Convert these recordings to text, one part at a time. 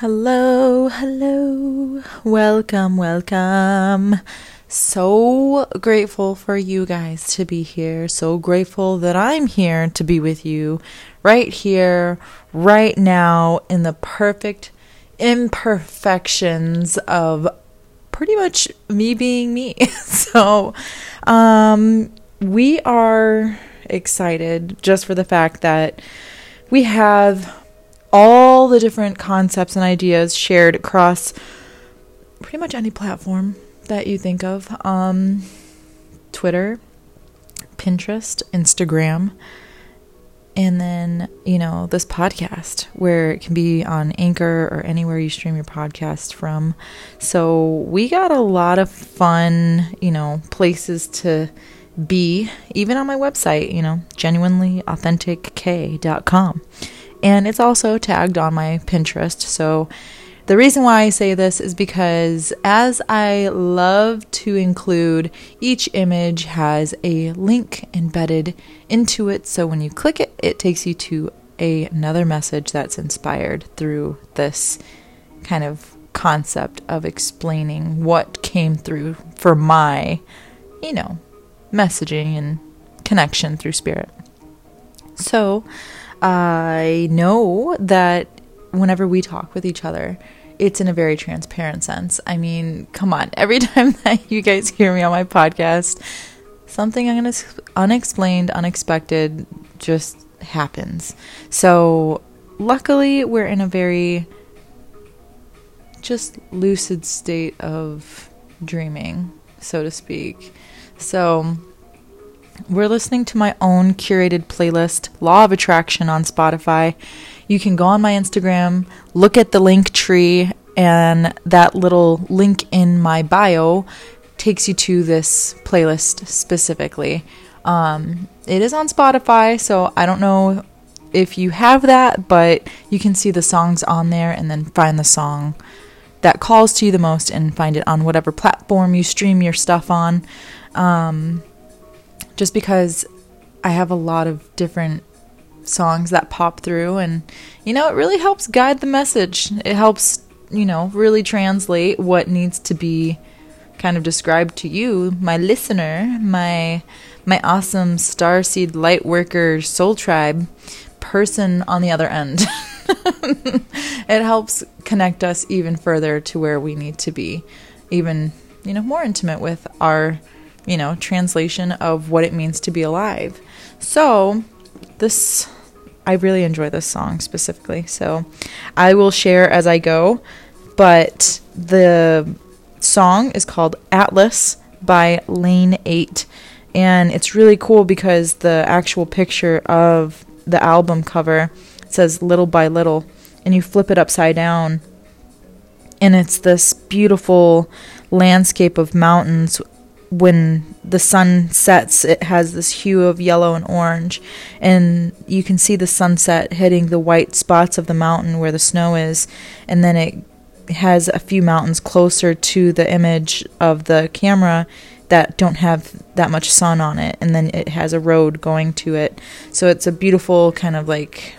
Hello, hello. Welcome, welcome. So grateful for you guys to be here. So grateful that I'm here to be with you right here, right now, in the perfect imperfections of pretty much me being me. so, um, we are excited just for the fact that we have all the different concepts and ideas shared across pretty much any platform that you think of um, Twitter, Pinterest, Instagram, and then, you know, this podcast where it can be on Anchor or anywhere you stream your podcast from. So we got a lot of fun, you know, places to be, even on my website, you know, genuinelyauthentic.k.com and it's also tagged on my Pinterest. So the reason why I say this is because as I love to include, each image has a link embedded into it. So when you click it, it takes you to a, another message that's inspired through this kind of concept of explaining what came through for my, you know, messaging and connection through spirit. So, I know that whenever we talk with each other, it's in a very transparent sense. I mean, come on, every time that you guys hear me on my podcast, something unexplained, unexpected just happens. So, luckily, we're in a very just lucid state of dreaming, so to speak. So, we're listening to my own curated playlist, Law of Attraction, on Spotify. You can go on my Instagram, look at the link tree, and that little link in my bio takes you to this playlist specifically. Um, it is on Spotify, so I don't know if you have that, but you can see the songs on there and then find the song that calls to you the most and find it on whatever platform you stream your stuff on. Um, just because I have a lot of different songs that pop through and you know it really helps guide the message. It helps you know really translate what needs to be kind of described to you my listener my my awesome starseed light worker soul tribe person on the other end. It helps connect us even further to where we need to be even you know more intimate with our you know, translation of what it means to be alive. So, this I really enjoy this song specifically. So, I will share as I go, but the song is called Atlas by Lane 8 and it's really cool because the actual picture of the album cover says little by little and you flip it upside down and it's this beautiful landscape of mountains when the sun sets, it has this hue of yellow and orange, and you can see the sunset hitting the white spots of the mountain where the snow is, and then it has a few mountains closer to the image of the camera that don't have that much sun on it, and then it has a road going to it. So it's a beautiful kind of like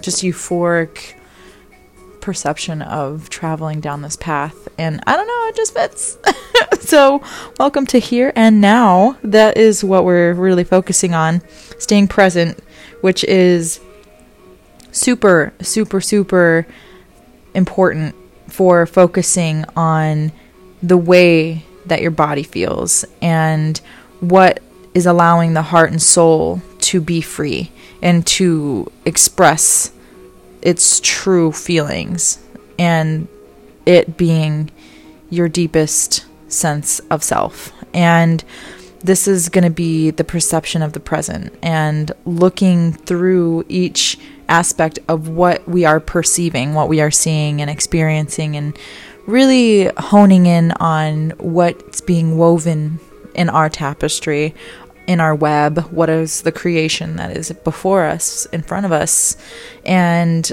just euphoric perception of traveling down this path. And I don't know, it just fits. so, welcome to here and now. That is what we're really focusing on staying present, which is super, super, super important for focusing on the way that your body feels and what is allowing the heart and soul to be free and to express its true feelings and it being your deepest sense of self. And this is going to be the perception of the present and looking through each aspect of what we are perceiving, what we are seeing and experiencing, and really honing in on what's being woven in our tapestry, in our web, what is the creation that is before us, in front of us. And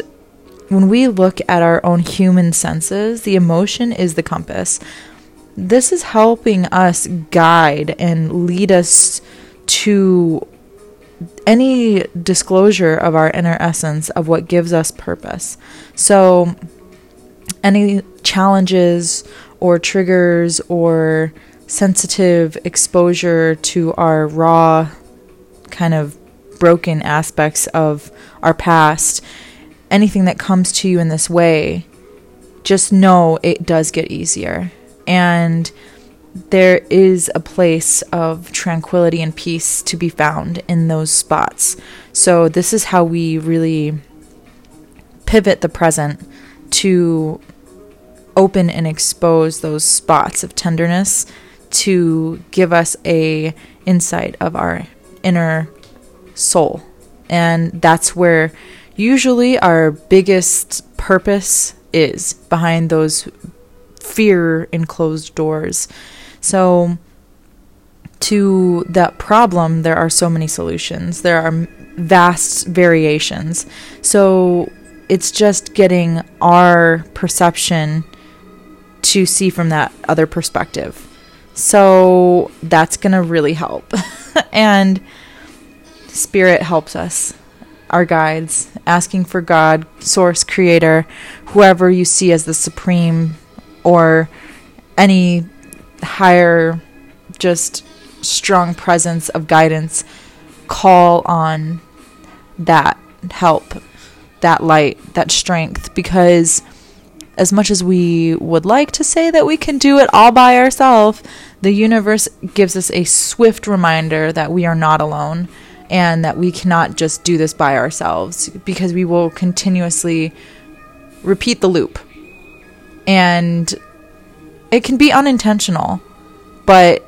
when we look at our own human senses, the emotion is the compass. This is helping us guide and lead us to any disclosure of our inner essence of what gives us purpose. So, any challenges or triggers or sensitive exposure to our raw kind of broken aspects of our past, anything that comes to you in this way, just know it does get easier. And there is a place of tranquility and peace to be found in those spots. So, this is how we really pivot the present to open and expose those spots of tenderness to give us a insight of our inner soul. And that's where usually our biggest purpose is behind those fear enclosed doors. So, to that problem, there are so many solutions. There are vast variations. So, it's just getting our perception to see from that other perspective. So, that's going to really help. and Spirit helps us, our guides, asking for God, Source, Creator, whoever you see as the supreme or any higher, just strong presence of guidance, call on that help, that light, that strength, because as much as we would like to say that we can do it all by ourselves, the universe gives us a swift reminder that we are not alone and that we cannot just do this by ourselves because we will continuously repeat the loop. And it can be unintentional, but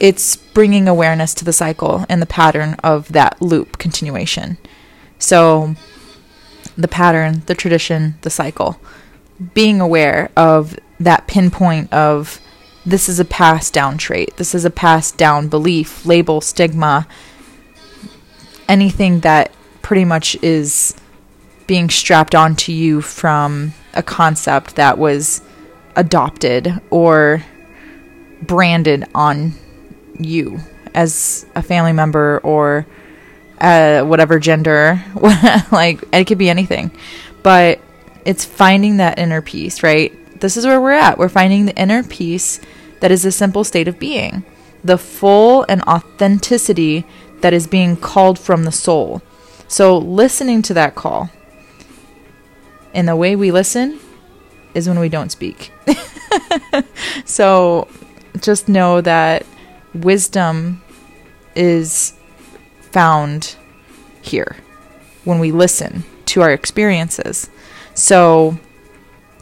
it's bringing awareness to the cycle and the pattern of that loop continuation. So, the pattern, the tradition, the cycle. Being aware of that pinpoint of this is a passed down trait, this is a passed down belief, label, stigma, anything that pretty much is being strapped onto you from a concept that was adopted or branded on you as a family member or uh, whatever gender. like, it could be anything. But it's finding that inner peace, right? This is where we're at. We're finding the inner peace that is a simple state of being, the full and authenticity that is being called from the soul. So, listening to that call, and the way we listen is when we don't speak. so, just know that wisdom is found here when we listen to our experiences. So,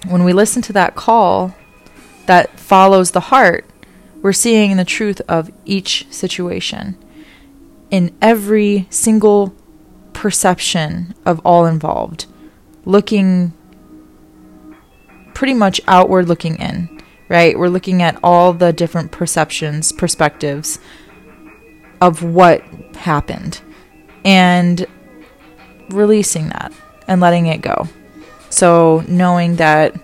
when we listen to that call that follows the heart, we're seeing the truth of each situation in every single perception of all involved, looking pretty much outward looking in, right? We're looking at all the different perceptions, perspectives of what happened and releasing that and letting it go. So, knowing that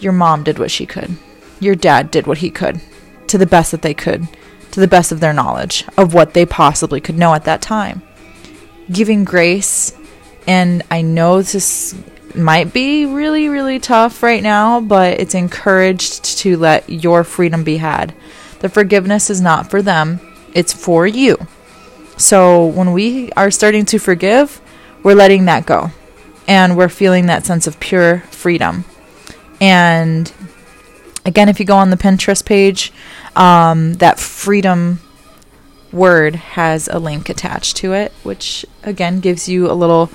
your mom did what she could, your dad did what he could to the best that they could to the best of their knowledge of what they possibly could know at that time. Giving grace, and I know this might be really, really tough right now, but it's encouraged to let your freedom be had. The forgiveness is not for them, it's for you. So when we are starting to forgive, we're letting that go. And we're feeling that sense of pure freedom. And again, if you go on the Pinterest page, um, that freedom word has a link attached to it, which again gives you a little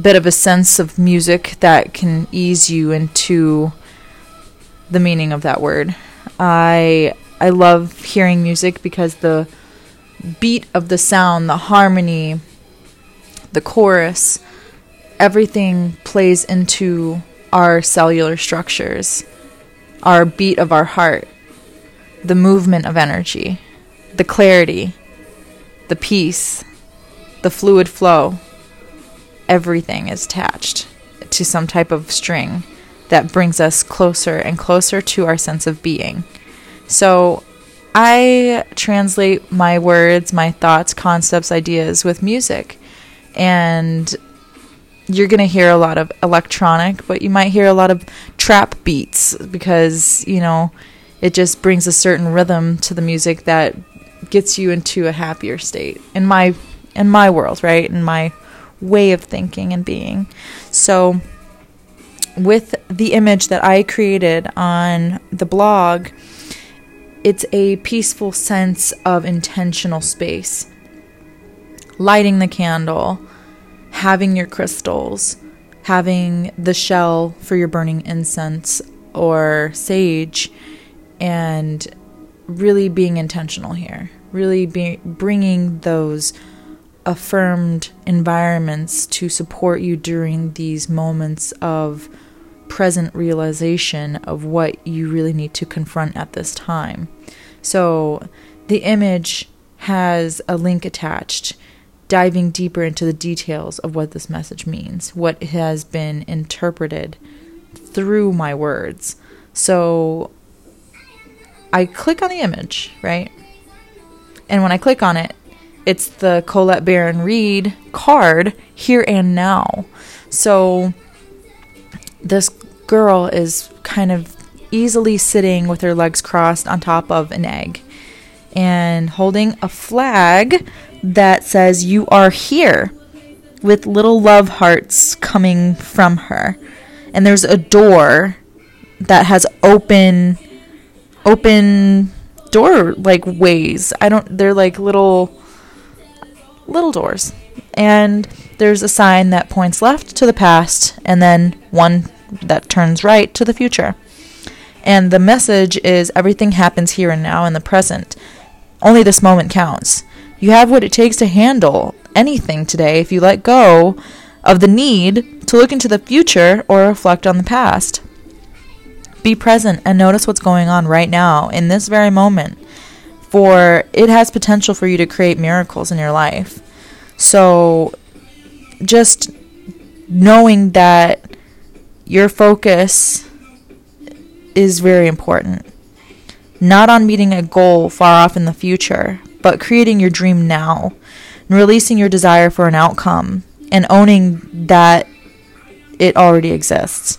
bit of a sense of music that can ease you into the meaning of that word. I I love hearing music because the beat of the sound, the harmony, the chorus, everything plays into our cellular structures, our beat of our heart, the movement of energy, the clarity, the peace, the fluid flow. Everything is attached to some type of string that brings us closer and closer to our sense of being. So I translate my words, my thoughts, concepts, ideas with music. And you're going to hear a lot of electronic, but you might hear a lot of trap beats because, you know, it just brings a certain rhythm to the music that gets you into a happier state. In my in my world, right? In my way of thinking and being. So with the image that I created on the blog, it's a peaceful sense of intentional space. Lighting the candle, having your crystals, having the shell for your burning incense or sage, and really being intentional here. Really be, bringing those affirmed environments to support you during these moments of present realization of what you really need to confront at this time. So the image has a link attached diving deeper into the details of what this message means, what has been interpreted through my words. So I click on the image, right? And when I click on it, it's the Colette Baron Reid card here and now. So this girl is kind of easily sitting with her legs crossed on top of an egg and holding a flag that says, You are here, with little love hearts coming from her. And there's a door that has open, open door like ways. I don't, they're like little, little doors. And there's a sign that points left to the past, and then one that turns right to the future. And the message is everything happens here and now in the present. Only this moment counts. You have what it takes to handle anything today if you let go of the need to look into the future or reflect on the past. Be present and notice what's going on right now in this very moment, for it has potential for you to create miracles in your life. So, just knowing that your focus is very important. Not on meeting a goal far off in the future, but creating your dream now and releasing your desire for an outcome and owning that it already exists.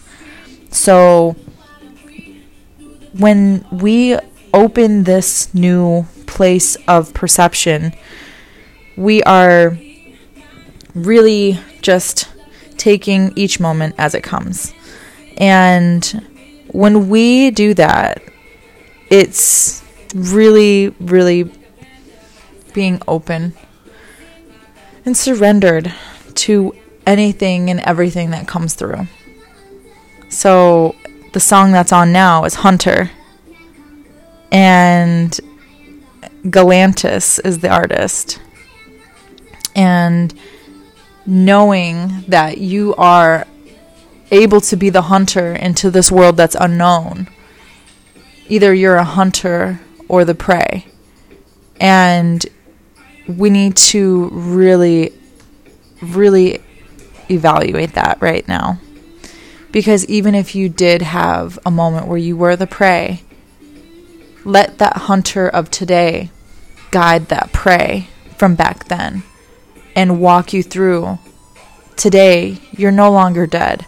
So when we open this new place of perception, we are really just taking each moment as it comes. And when we do that, it's really, really being open and surrendered to anything and everything that comes through. So, the song that's on now is Hunter, and Galantis is the artist. And knowing that you are able to be the hunter into this world that's unknown, either you're a hunter or the prey. And we need to really, really evaluate that right now. Because even if you did have a moment where you were the prey, let that hunter of today guide that prey from back then and walk you through. Today, you're no longer dead,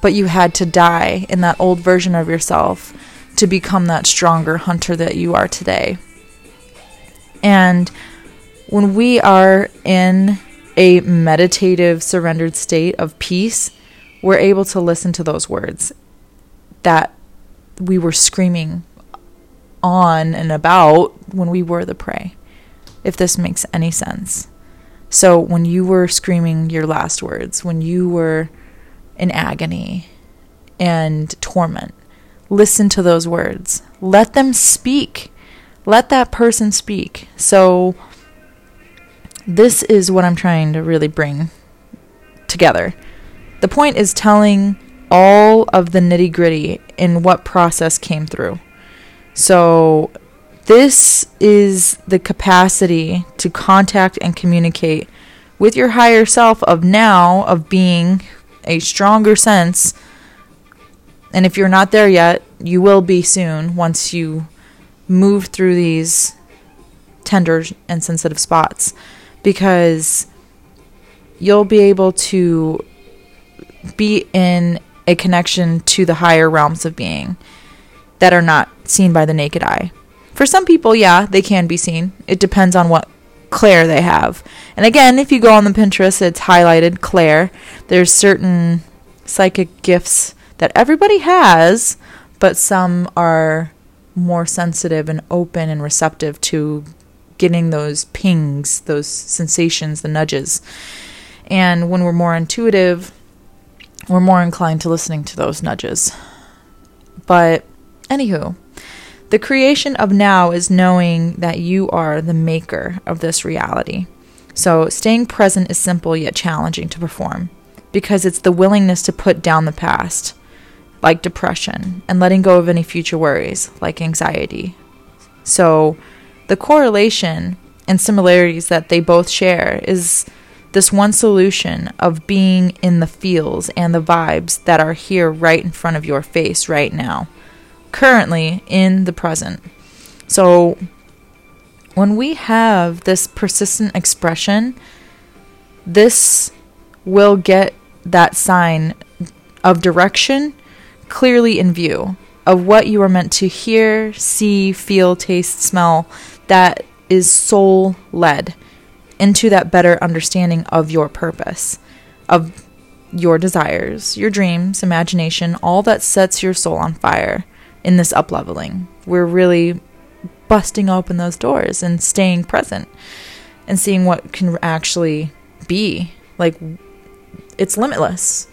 but you had to die in that old version of yourself to become that stronger hunter that you are today. And when we are in a meditative, surrendered state of peace, we're able to listen to those words that we were screaming on and about when we were the prey, if this makes any sense. So, when you were screaming your last words, when you were in agony and torment, listen to those words. Let them speak. Let that person speak. So, this is what I'm trying to really bring together. The point is telling all of the nitty gritty in what process came through. So, this is the capacity to contact and communicate with your higher self of now, of being a stronger sense. And if you're not there yet, you will be soon once you move through these tender and sensitive spots because you'll be able to be in a connection to the higher realms of being that are not seen by the naked eye. For some people, yeah, they can be seen. It depends on what clair they have. And again, if you go on the Pinterest, it's highlighted clair. There's certain psychic gifts that everybody has, but some are more sensitive and open and receptive to getting those pings, those sensations, the nudges. And when we're more intuitive, we're more inclined to listening to those nudges. But, anywho, the creation of now is knowing that you are the maker of this reality. So, staying present is simple yet challenging to perform because it's the willingness to put down the past, like depression, and letting go of any future worries, like anxiety. So, the correlation and similarities that they both share is this one solution of being in the feels and the vibes that are here right in front of your face right now currently in the present. So when we have this persistent expression, this will get that sign of direction clearly in view of what you are meant to hear, see, feel, taste, smell that is soul led into that better understanding of your purpose, of your desires, your dreams, imagination, all that sets your soul on fire in this up leveling. We're really busting open those doors and staying present and seeing what can actually be. Like, it's limitless.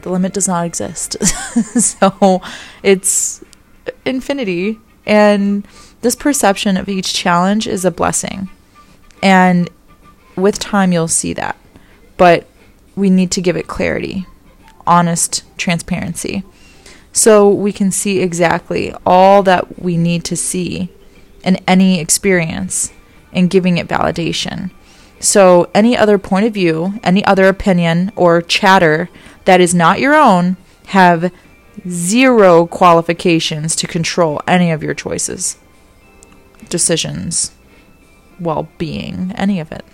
The limit does not exist. so it's infinity. And this perception of each challenge is a blessing. And with time, you'll see that. But we need to give it clarity, honest transparency so we can see exactly all that we need to see in any experience and giving it validation. So, any other point of view, any other opinion or chatter that is not your own have zero qualifications to control any of your choices, decisions, well being, any of it.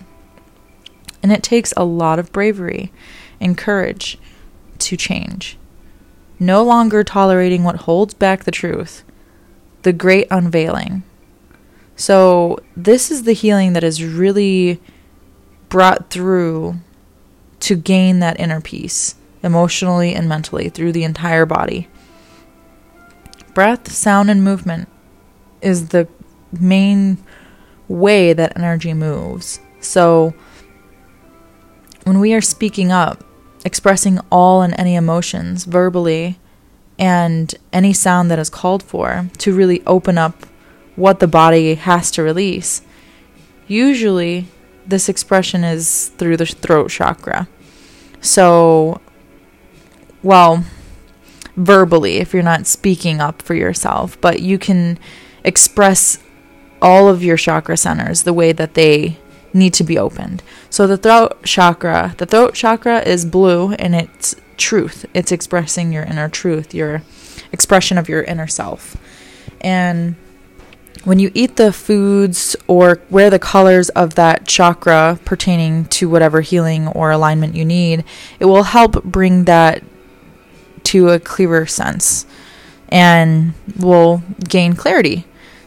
And it takes a lot of bravery and courage to change no longer tolerating what holds back the truth, the great unveiling. So, this is the healing that is really brought through to gain that inner peace, emotionally and mentally, through the entire body. Breath, sound, and movement is the main way that energy moves. So, when we are speaking up, expressing all and any emotions verbally and any sound that is called for to really open up what the body has to release. Usually, this expression is through the throat chakra. So, well, verbally, if you're not speaking up for yourself, but you can express all of your chakra centers the way that they need to be opened. So the throat chakra, the throat chakra is blue and it's truth. It's expressing your inner truth, your expression of your inner self. And when you eat the foods or wear the colors of that chakra pertaining to whatever healing or alignment you need, it will help bring that to a clearer sense and will gain clarity.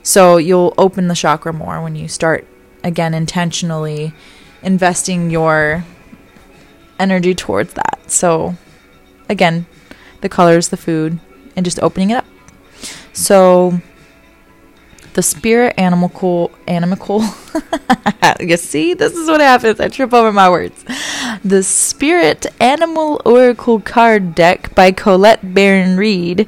So you'll open the chakra more when you start again intentionally investing your energy towards that. So again, the colors, the food, and just opening it up. So the spirit animal cool animal you see this is what happens i trip over my words the spirit animal oracle card deck by colette baron reid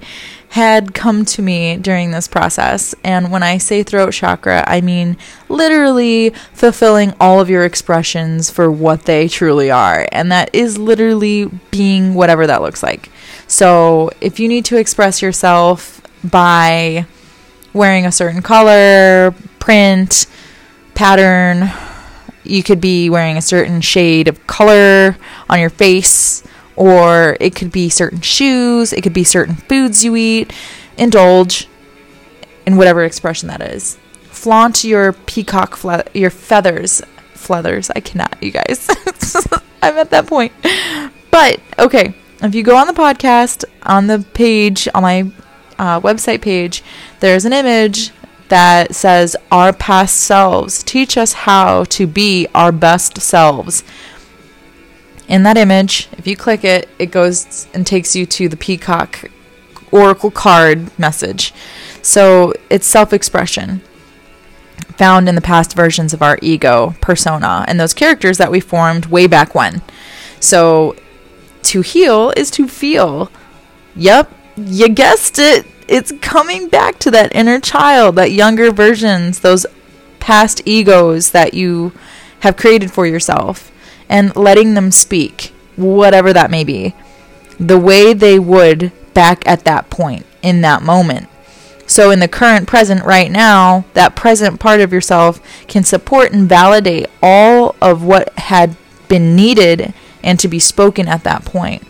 had come to me during this process. And when I say throat chakra, I mean literally fulfilling all of your expressions for what they truly are. And that is literally being whatever that looks like. So if you need to express yourself by wearing a certain color, print, pattern, you could be wearing a certain shade of color on your face or it could be certain shoes, it could be certain foods you eat. Indulge in whatever expression that is. Flaunt your peacock, fle- your feathers, feathers. I cannot, you guys. I'm at that point. But okay, if you go on the podcast on the page on my uh, website page, there's an image that says our past selves teach us how to be our best selves. In that image, if you click it, it goes and takes you to the peacock oracle card message. So it's self expression found in the past versions of our ego persona and those characters that we formed way back when. So to heal is to feel. Yep, you guessed it. It's coming back to that inner child, that younger versions, those past egos that you have created for yourself, and letting them speak, whatever that may be, the way they would back at that point in that moment. So, in the current present right now, that present part of yourself can support and validate all of what had been needed and to be spoken at that point.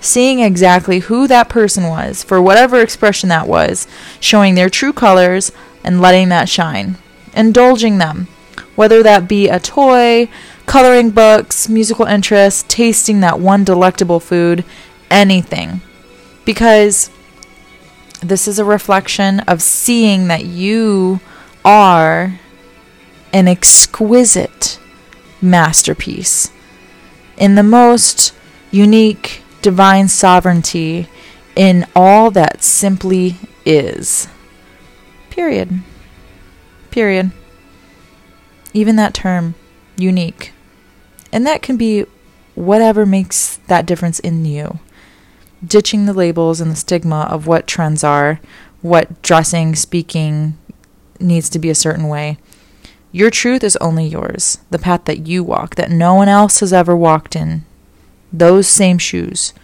Seeing exactly who that person was, for whatever expression that was, showing their true colors and letting that shine. Indulging them, whether that be a toy, coloring books, musical interests, tasting that one delectable food, anything. Because this is a reflection of seeing that you are an exquisite masterpiece in the most unique divine sovereignty in all that simply is. Period. Period. Even that term, unique. And that can be whatever makes that difference in you ditching the labels and the stigma of what trends are, what dressing, speaking needs to be a certain way. Your truth is only yours, the path that you walk, that no one else has ever walked in. Those same shoes,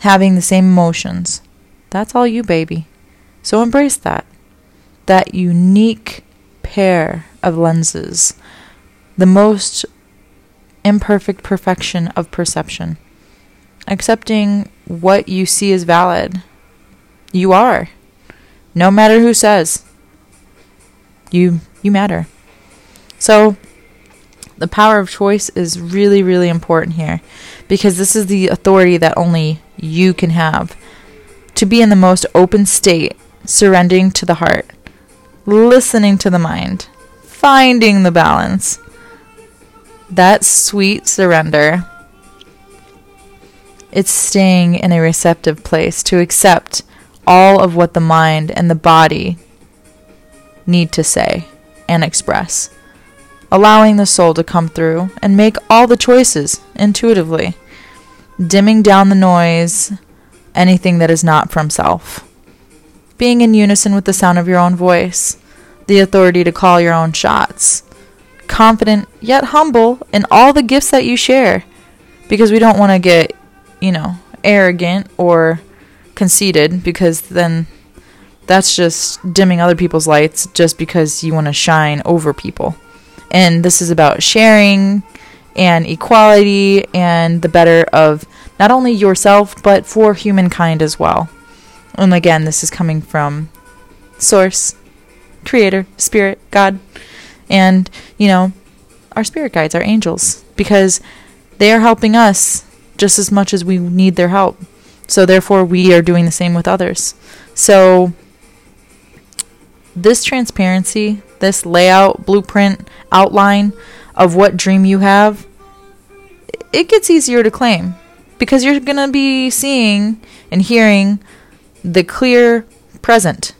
having the same emotions. That's all you, baby. So embrace that. That unique pair of lenses, the most imperfect perfection of perception accepting what you see as valid. You are. No matter who says. You you matter. So the power of choice is really really important here because this is the authority that only you can have to be in the most open state, surrendering to the heart, listening to the mind, finding the balance. That sweet surrender it's staying in a receptive place to accept all of what the mind and the body need to say and express, allowing the soul to come through and make all the choices intuitively, dimming down the noise, anything that is not from self, being in unison with the sound of your own voice, the authority to call your own shots, confident yet humble in all the gifts that you share, because we don't want to get you know, arrogant or conceited because then that's just dimming other people's lights just because you want to shine over people. And this is about sharing and equality and the better of not only yourself but for humankind as well. And again, this is coming from source, creator, spirit, God, and you know, our spirit guides, our angels because they are helping us just as much as we need their help. So therefore we are doing the same with others. So this transparency, this layout, blueprint, outline of what dream you have, it gets easier to claim because you're going to be seeing and hearing the clear present.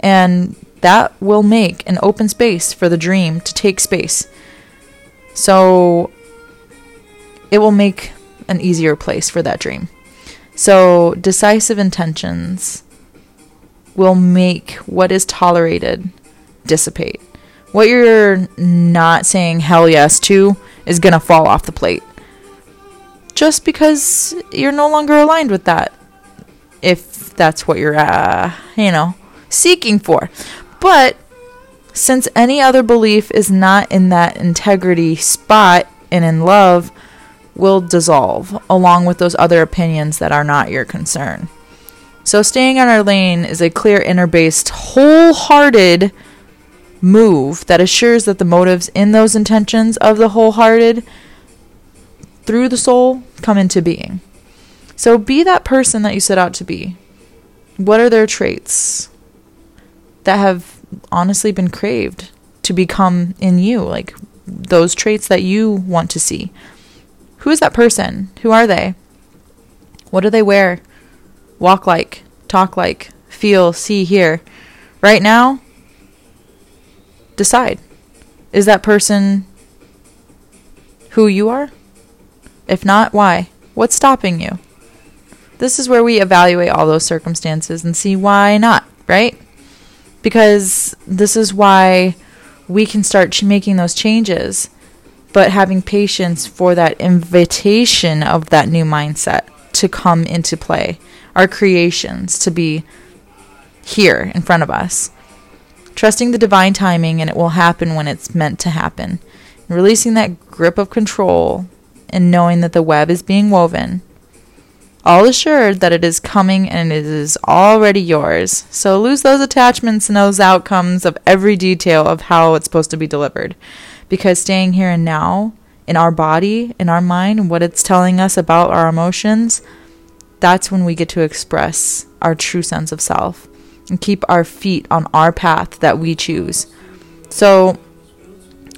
And that will make an open space for the dream to take space. So it will make an easier place for that dream. So, decisive intentions will make what is tolerated dissipate. What you're not saying hell yes to is going to fall off the plate. Just because you're no longer aligned with that. If that's what you're, uh, you know, seeking for. But since any other belief is not in that integrity spot and in love, will dissolve, along with those other opinions that are not your concern. So, staying on our lane is a clear, inner based, wholehearted move that assures that the motives in those intentions of the wholehearted through the soul come into being. So be that person that you set out to be. What are their traits that have honestly been craved to become in you? Like those traits that you want to see. Who is that person? Who are they? What do they wear? Walk like, talk like, feel, see, hear. Right now, decide. Is that person who you are? If not, why? What's stopping you? This is where we evaluate all those circumstances and see why not, right? Because this is why we can start making those changes, but having patience for that invitation of that new mindset to come into play, our creations to be here in front of us. Trusting the divine timing and it will happen when it's meant to happen. Releasing that grip of control and knowing that the web is being woven. All assured that it is coming and it is already yours. So lose those attachments and those outcomes of every detail of how it's supposed to be delivered. Because staying here and now, in our body, in our mind, what it's telling us about our emotions, that's when we get to express our true sense of self and keep our feet on our path that we choose. So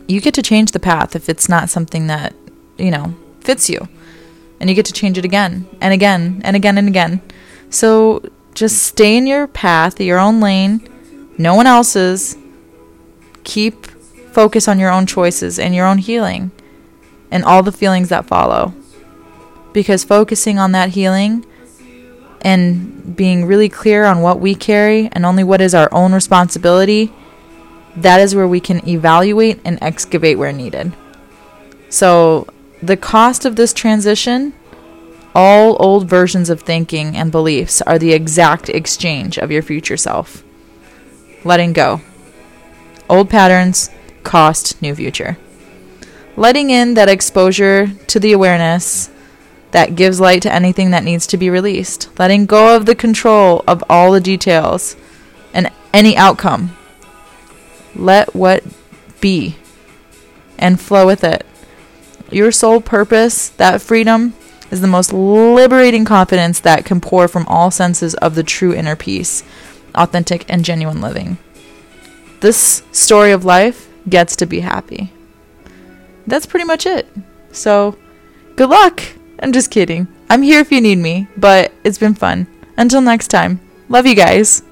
you get to change the path if it's not something that, you know, fits you. And you get to change it again and again and again and again. So just stay in your path, your own lane, no one else's. Keep focus on your own choices and your own healing and all the feelings that follow. Because focusing on that healing and being really clear on what we carry and only what is our own responsibility, that is where we can evaluate and excavate where needed. So, the cost of this transition, all old versions of thinking and beliefs are the exact exchange of your future self. Letting go. Old patterns cost new future. Letting in that exposure to the awareness that gives light to anything that needs to be released. Letting go of the control of all the details and any outcome. Let what be and flow with it. Your sole purpose, that freedom, is the most liberating confidence that can pour from all senses of the true inner peace, authentic and genuine living. This story of life gets to be happy. That's pretty much it. So, good luck! I'm just kidding. I'm here if you need me, but it's been fun. Until next time, love you guys.